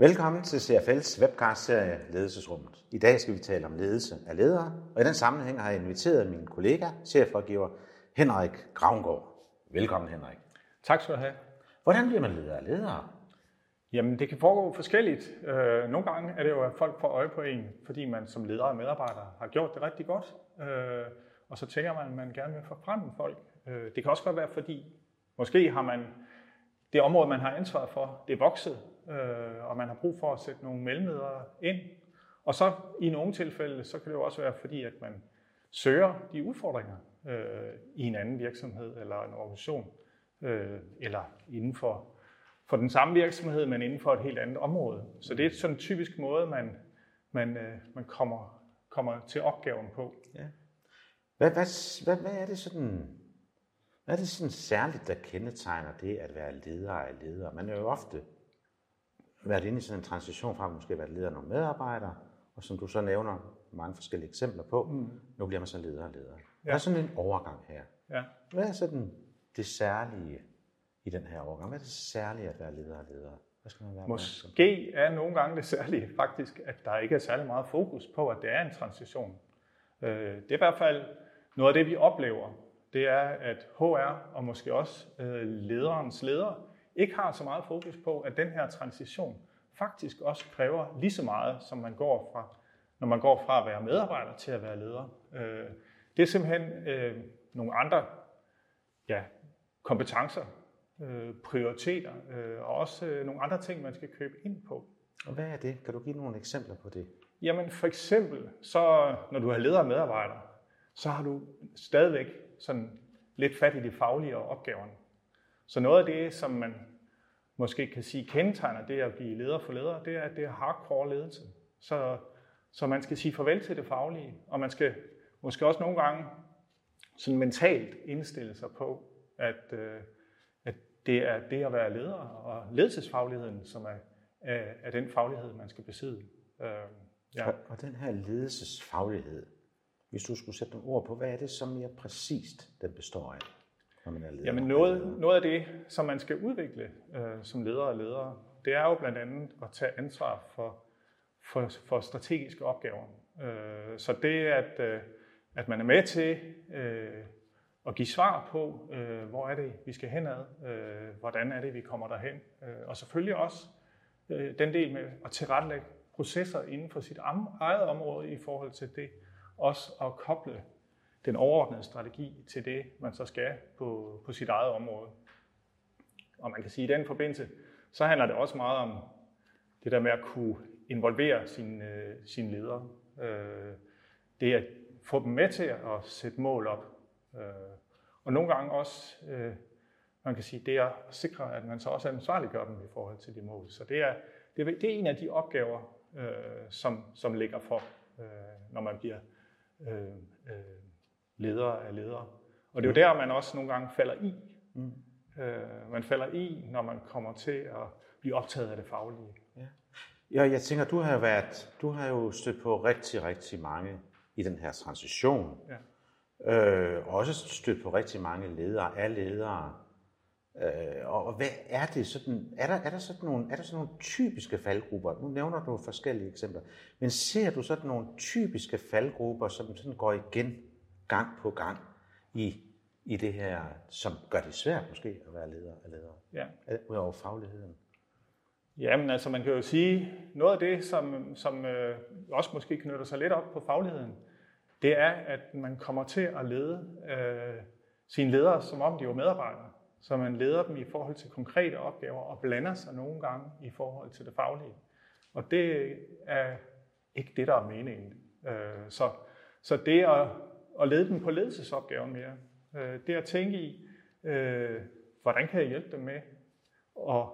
Velkommen til CFL's webcast-serie Ledelsesrummet. I dag skal vi tale om ledelse af ledere, og i den sammenhæng har jeg inviteret min kollega, chefrådgiver Henrik Gravngård. Velkommen Henrik. Tak skal du have. Hvordan bliver man leder af ledere? Jamen, det kan foregå forskelligt. Øh, nogle gange er det jo, at folk får øje på en, fordi man som leder og medarbejder har gjort det rigtig godt. Øh, og så tænker man, at man gerne vil forfremme folk. Øh, det kan også godt være, fordi måske har man det område, man har ansvaret for, det er vokset, øh, og man har brug for at sætte nogle mellemledere ind. Og så i nogle tilfælde, så kan det jo også være, fordi at man søger de udfordringer øh, i en anden virksomhed eller en organisation, øh, eller inden for for den samme virksomhed, men inden for et helt andet område. Så det er sådan en typisk måde, man, man, øh, man kommer, kommer til opgaven på. Ja. Hvad, hvad, hvad, hvad er det sådan, hvad er det sådan særligt, der kendetegner det at være leder af leder? Man er jo ofte været inde i sådan en transition fra at måske være leder af nogle medarbejdere, og som du så nævner mange forskellige eksempler på, mm. nu bliver man så leder af leder. Ja. Hvad er sådan en overgang her? Ja. Hvad er sådan det særlige i den her overgang? Hvad er det særlige at være leder og leder? Hvad skal man være Måske er nogle gange det særlige faktisk, at der ikke er særlig meget fokus på, at det er en transition. Øh, det er i hvert fald noget af det, vi oplever. Det er, at HR og måske også øh, lederens leder ikke har så meget fokus på, at den her transition faktisk også kræver lige så meget, som man går fra, når man går fra at være medarbejder til at være leder. Øh, det er simpelthen nogle andre ja, kompetencer, øh, prioriteter øh, og også øh, nogle andre ting, man skal købe ind på. Og hvad er det? Kan du give nogle eksempler på det? Jamen for eksempel, så når du har ledere og medarbejdere, så har du stadigvæk sådan lidt fat i de faglige og opgaverne. Så noget af det, som man måske kan sige kendetegner det at blive leder for ledere, det er, at det er hardcore ledelse. Så, så man skal sige farvel til det faglige, og man skal måske også nogle gange sådan mentalt indstille sig på, at øh, det er det at være leder og ledelsesfagligheden, som er, er, er den faglighed, man skal besidde. Øh, ja. og, og den her ledelsesfaglighed, hvis du skulle sætte nogle ord på, hvad er det så mere præcist, den består af? Når man er leder Jamen noget, noget af det, som man skal udvikle øh, som leder og ledere, det er jo blandt andet at tage ansvar for, for, for strategiske opgaver. Øh, så det, at, øh, at man er med til øh, at give svar på, øh, hvor er det, vi skal henad, øh, hvordan er det, vi kommer derhen. Øh, og selvfølgelig også øh, den del med at tilrettelægge processer inden for sit eget område i forhold til det, også at koble den overordnede strategi til det, man så skal på, på sit eget område. Og man kan sige, at i den forbindelse, så handler det også meget om det der med at kunne involvere sine, øh, sin ledere. Øh, det at få dem med til at sætte mål op, Øh, og nogle gange også, øh, man kan sige, det er at sikre, at man så også ansvarliggør dem i forhold til de mål. Så det er, det er, det er en af de opgaver, øh, som, som ligger for, øh, når man bliver øh, øh, leder af ledere. Og det er jo der, man også nogle gange falder i. Mm. Øh, man falder i, når man kommer til at blive optaget af det faglige. Ja. Ja, jeg tænker, du har været, du har jo stødt på rigtig, rigtig mange i den her transition. Ja. Øh, også stødt på rigtig mange ledere, af ledere. Øh, og hvad er det sådan, er der, er der sådan nogle, er der sådan nogle typiske faldgrupper? Nu nævner du forskellige eksempler, men ser du sådan nogle typiske faldgrupper, som sådan går igen gang på gang i, i det her, som gør det svært måske at være leder af ledere, ja. udover fagligheden? Jamen altså, man kan jo sige, noget af det, som, som øh, også måske knytter sig lidt op på fagligheden, det er, at man kommer til at lede øh, sine ledere, som om de var medarbejdere. Så man leder dem i forhold til konkrete opgaver og blander sig nogle gange i forhold til det faglige. Og det er ikke det, der er meningen. Øh, så, så det at, at lede dem på ledelsesopgaven mere, øh, det at tænke i, øh, hvordan kan jeg hjælpe dem med at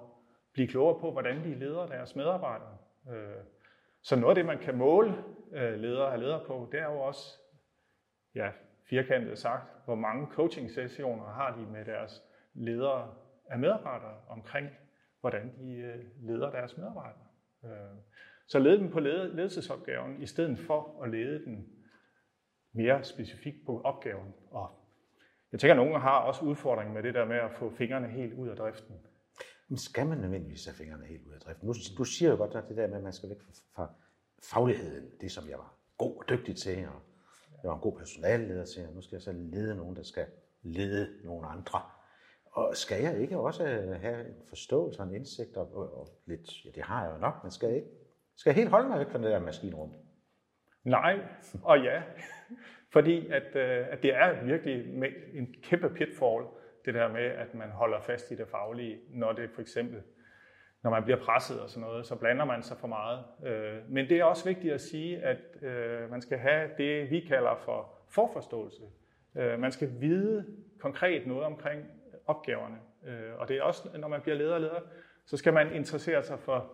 blive klogere på, hvordan de leder deres medarbejdere. Øh, så noget af det, man kan måle øh, ledere og ledere på, det er jo også, ja, firkantet sagt, hvor mange coaching-sessioner har de med deres ledere af medarbejdere omkring, hvordan de øh, leder deres medarbejdere. Øh, så lede dem på ledelsesopgaven, i stedet for at lede den mere specifikt på opgaven. Og jeg tænker, at nogen har også udfordringen med det der med at få fingrene helt ud af driften. Men skal man nødvendigvis have fingrene helt ud af driften? Nu, du siger jo godt at det der med, at man skal væk fra fagligheden, det som jeg var god og dygtig til, og jeg var en god personalleder til, og nu skal jeg så lede nogen, der skal lede nogle andre. Og skal jeg ikke også øh, have en forståelse og en indsigt, og, og, og lidt, ja det har jeg jo nok, men skal jeg ikke, skal jeg helt holde mig væk fra det der maskinrum? Nej, og ja. Fordi at, øh, at det er virkelig en kæmpe pitfall, det der med, at man holder fast i det faglige, når det for eksempel, når man bliver presset og sådan noget, så blander man sig for meget. Øh, men det er også vigtigt at sige, at øh, man skal have det, vi kalder for forforståelse. Øh, man skal vide konkret noget omkring opgaverne. Øh, og det er også, når man bliver leder og leder, så skal man interessere sig for,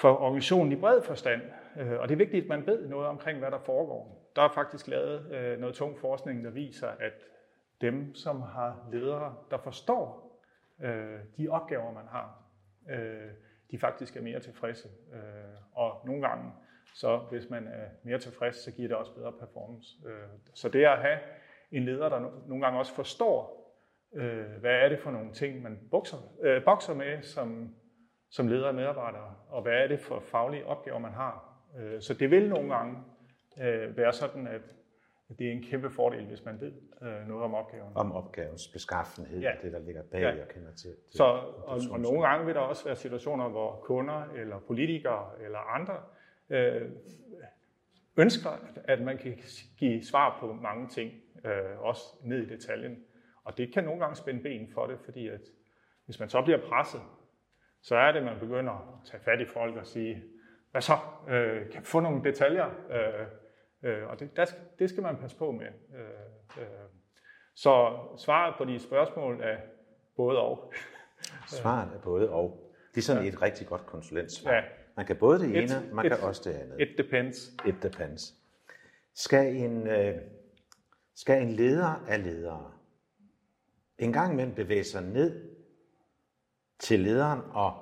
for organisationen i bred forstand. Øh, og det er vigtigt, at man ved noget omkring, hvad der foregår der er faktisk lavet øh, noget tung forskning, der viser, at dem, som har ledere, der forstår øh, de opgaver, man har, de faktisk er mere tilfredse. Og nogle gange, så hvis man er mere tilfreds, så giver det også bedre performance. Så det at have en leder, der nogle gange også forstår, hvad er det for nogle ting, man bokser, bokser med som, som leder og medarbejder, og hvad er det for faglige opgaver, man har. Øh, så det vil nogle gange øh, være sådan, at det er en kæmpe fordel, hvis man ved øh, noget om opgaven. Om opgavens beskaffenhed, ja. det der ligger bag ja. og kender til. Så, og, og nogle gange vil der også være situationer, hvor kunder eller politikere eller andre øh, ønsker, at man kan give svar på mange ting, øh, også ned i detaljen. Og det kan nogle gange spænde ben for det, fordi at hvis man så bliver presset, så er det, at man begynder at tage fat i folk og sige, hvad så? Øh, kan få nogle detaljer? Øh, Øh, og det, der, det skal man passe på med. Øh, øh. Så svaret på de spørgsmål er både og. Svaret er både og. Det er sådan ja. et rigtig godt konsulentsvar. Ja. Man kan både det ene, it, man it, kan også det andet. It depends. It depends. Skal en, øh, skal en leder af ledere en gang imellem bevæge sig ned til lederen og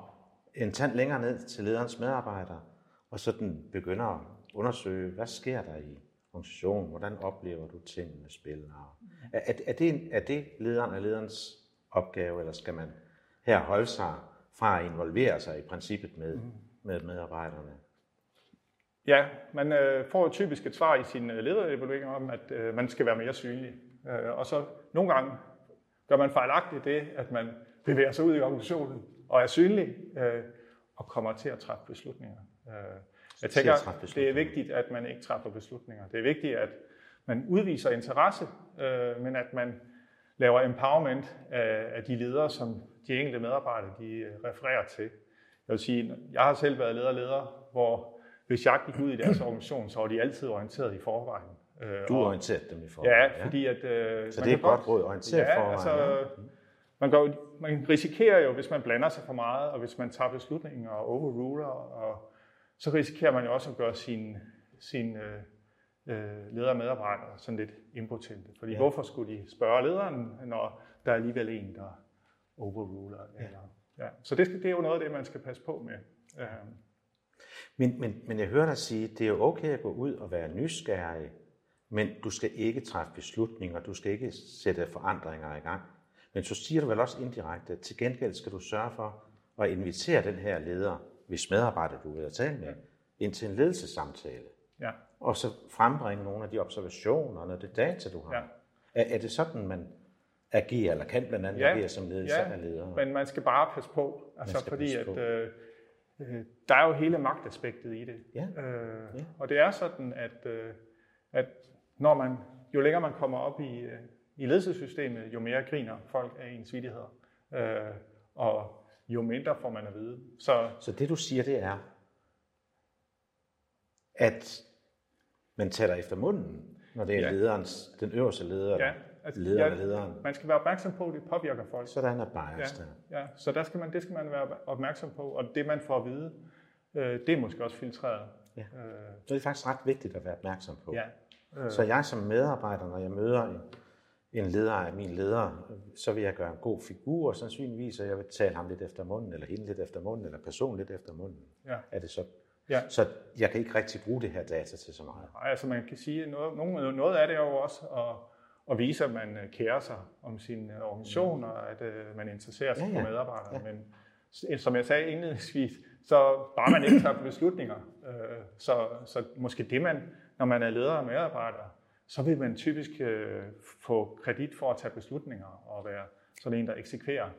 en tand længere ned til lederens medarbejdere, og så den begynder at undersøge, hvad sker der i organisationen, hvordan oplever du tingene spiller. Er, er, er, det, er det lederen af lederens opgave, eller skal man her holde sig fra at involvere sig i princippet med, med medarbejderne? Ja, man øh, får typisk et svar i sin øh, lederevaluering om, at øh, man skal være mere synlig. Øh, og så nogle gange gør man fejlagtigt det, at man bevæger sig ud i organisationen og er synlig øh, og kommer til at træffe beslutninger. Øh, jeg tænker, det er vigtigt, at man ikke træffer beslutninger. Det er vigtigt, at man udviser interesse, øh, men at man laver empowerment af, af de ledere, som de enkelte medarbejdere de øh, refererer til. Jeg vil sige, jeg har selv været leder leder, hvor hvis jeg gik ud i deres organisation, så var de altid orienteret i forvejen. Øh, du orienteret dem i forvejen? Ja, fordi at... Øh, så det er et godt råd, orienteret ja, forvejen. Altså, ja. man, går, man risikerer jo, hvis man blander sig for meget, og hvis man tager beslutninger og overruler og så risikerer man jo også at gøre sine sin, øh, øh, ledere og medarbejdere sådan lidt impotente. Fordi ja. hvorfor skulle de spørge lederen, når der er alligevel en, der overruler? Ja. Eller, ja. Så det, det er jo noget af det, man skal passe på med. Øh. Men, men, men jeg hører dig sige, det er jo okay at gå ud og være nysgerrig, men du skal ikke træffe beslutninger, du skal ikke sætte forandringer i gang. Men så siger du vel også indirekte, at til gengæld skal du sørge for at invitere den her leder hvis medarbejder du vil tale med, ind til en ledelsessamtale. Ja. Og så frembringe nogle af de observationer og det data, du har. Ja. Er, er det sådan, man agerer, eller kan blandt andet ja. agere som ledelse ja. af ledere? men man skal bare passe på. Altså fordi, passe på. at øh, øh, der er jo hele magtaspektet i det. Ja. Øh, ja. Og det er sådan, at, øh, at når man, jo længere man kommer op i, øh, i ledelsessystemet, jo mere griner folk af ens vidigheder. Øh, og jo mindre får man at vide. Så, så det du siger, det er, at man tager efter munden, når det er ja. lederens, den øverste leder, ja, altså, lederen ja, lederen. Man skal være opmærksom på, at det påvirker folk. Sådan er bias ja, ja, så der skal man, det skal man være opmærksom på, og det man får at vide, øh, det er måske også filtreret. Ja. Øh, så det er faktisk ret vigtigt at være opmærksom på. Ja. Øh, så jeg som medarbejder, når jeg møder en, en leder af min leder, så vil jeg gøre en god figur, og sandsynligvis, at jeg vil tale ham lidt efter munden, eller hende lidt efter munden, eller personen lidt efter munden. Ja. Er det så? Ja. Så jeg kan ikke rigtig bruge det her data til så meget. Nej, altså man kan sige, noget, noget af det er jo også at, og vise, at man øh, kærer sig om sin øh, organisation, og at øh, man interesserer sig ja, ja. for medarbejdere. Ja. Men som jeg sagde indledningsvis, så bare man ikke tager beslutninger. Øh, så, så måske det, man, når man er leder og medarbejder, så vil man typisk øh, få kredit for at tage beslutninger og være sådan en, der eksekverer.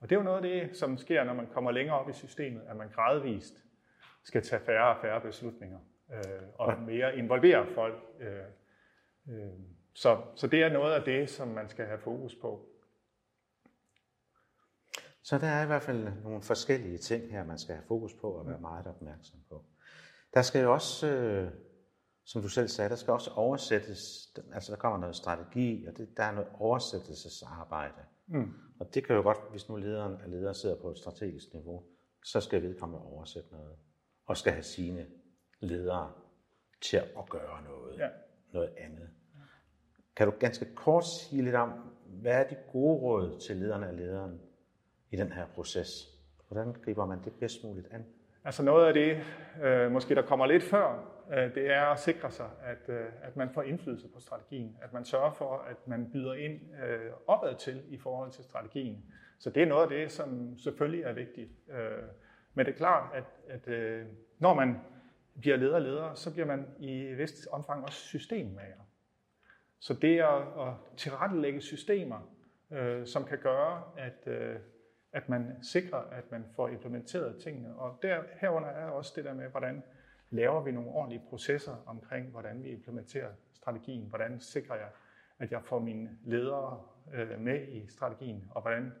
Og det er jo noget af det, som sker, når man kommer længere op i systemet, at man gradvist skal tage færre og færre beslutninger øh, og mere involvere folk. Øh, øh, så, så det er noget af det, som man skal have fokus på. Så der er i hvert fald nogle forskellige ting her, man skal have fokus på og være meget opmærksom på. Der skal jo også, øh, som du selv sagde, der skal også oversættes, altså der kommer noget strategi, og det, der er noget oversættelsesarbejde. Mm. Og det kan jo godt, hvis nu lederen af ledere sidder på et strategisk niveau, så skal vedkommende oversætte noget, og skal have sine ledere til at gøre noget, ja. noget andet. Kan du ganske kort sige lidt om, hvad er de gode råd til lederne af lederen i den her proces? Hvordan griber man det bedst muligt an? Altså noget af det, øh, måske der kommer lidt før, Øh, det er at sikre sig, at, øh, at man får indflydelse på strategien. At man sørger for, at man byder ind øh, opad til i forhold til strategien. Så det er noget af det, som selvfølgelig er vigtigt. Øh, men det er klart, at, at øh, når man bliver leder leder, så bliver man i vist omfang også systemmager. Så det at, at tilrettelægge systemer, øh, som kan gøre, at, øh, at man sikrer, at man får implementeret tingene. Og der, herunder er også det der med, hvordan laver vi nogle ordentlige processer omkring, hvordan vi implementerer strategien, hvordan sikrer jeg, at jeg får mine ledere øh, med i strategien, og hvordan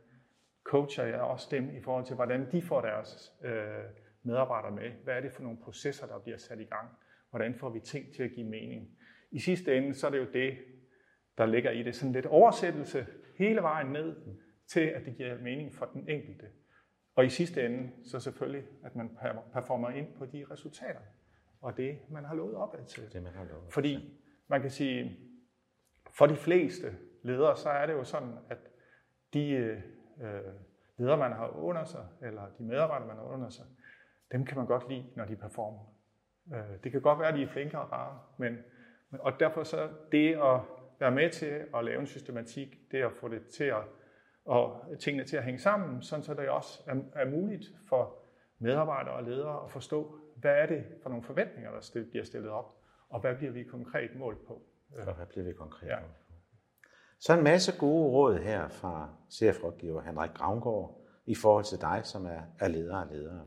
coacher jeg også dem i forhold til, hvordan de får deres øh, medarbejdere med. Hvad er det for nogle processer, der bliver sat i gang? Hvordan får vi ting til at give mening? I sidste ende, så er det jo det, der ligger i det. Sådan lidt oversættelse hele vejen ned til, at det giver mening for den enkelte. Og i sidste ende, så selvfølgelig, at man performer ind på de resultater, og det, man har lovet opad til. Det, man har lovet Fordi man kan sige, for de fleste ledere, så er det jo sådan, at de øh, ledere, man har under sig, eller de medarbejdere, man har under sig, dem kan man godt lide, når de performer. Øh, det kan godt være, at de er flinke og rare, men, og derfor så det at være med til at lave en systematik, det at få det til at, og tingene til at hænge sammen, sådan så det også er, er muligt for medarbejdere og ledere at forstå, hvad er det for nogle forventninger, der bliver stillet op, og hvad bliver vi konkret målt på. Og hvad bliver vi konkret ja. målt på? Så en masse gode råd her fra CF-rådgiver Henrik Gravngård i forhold til dig, som er, er leder og ledere.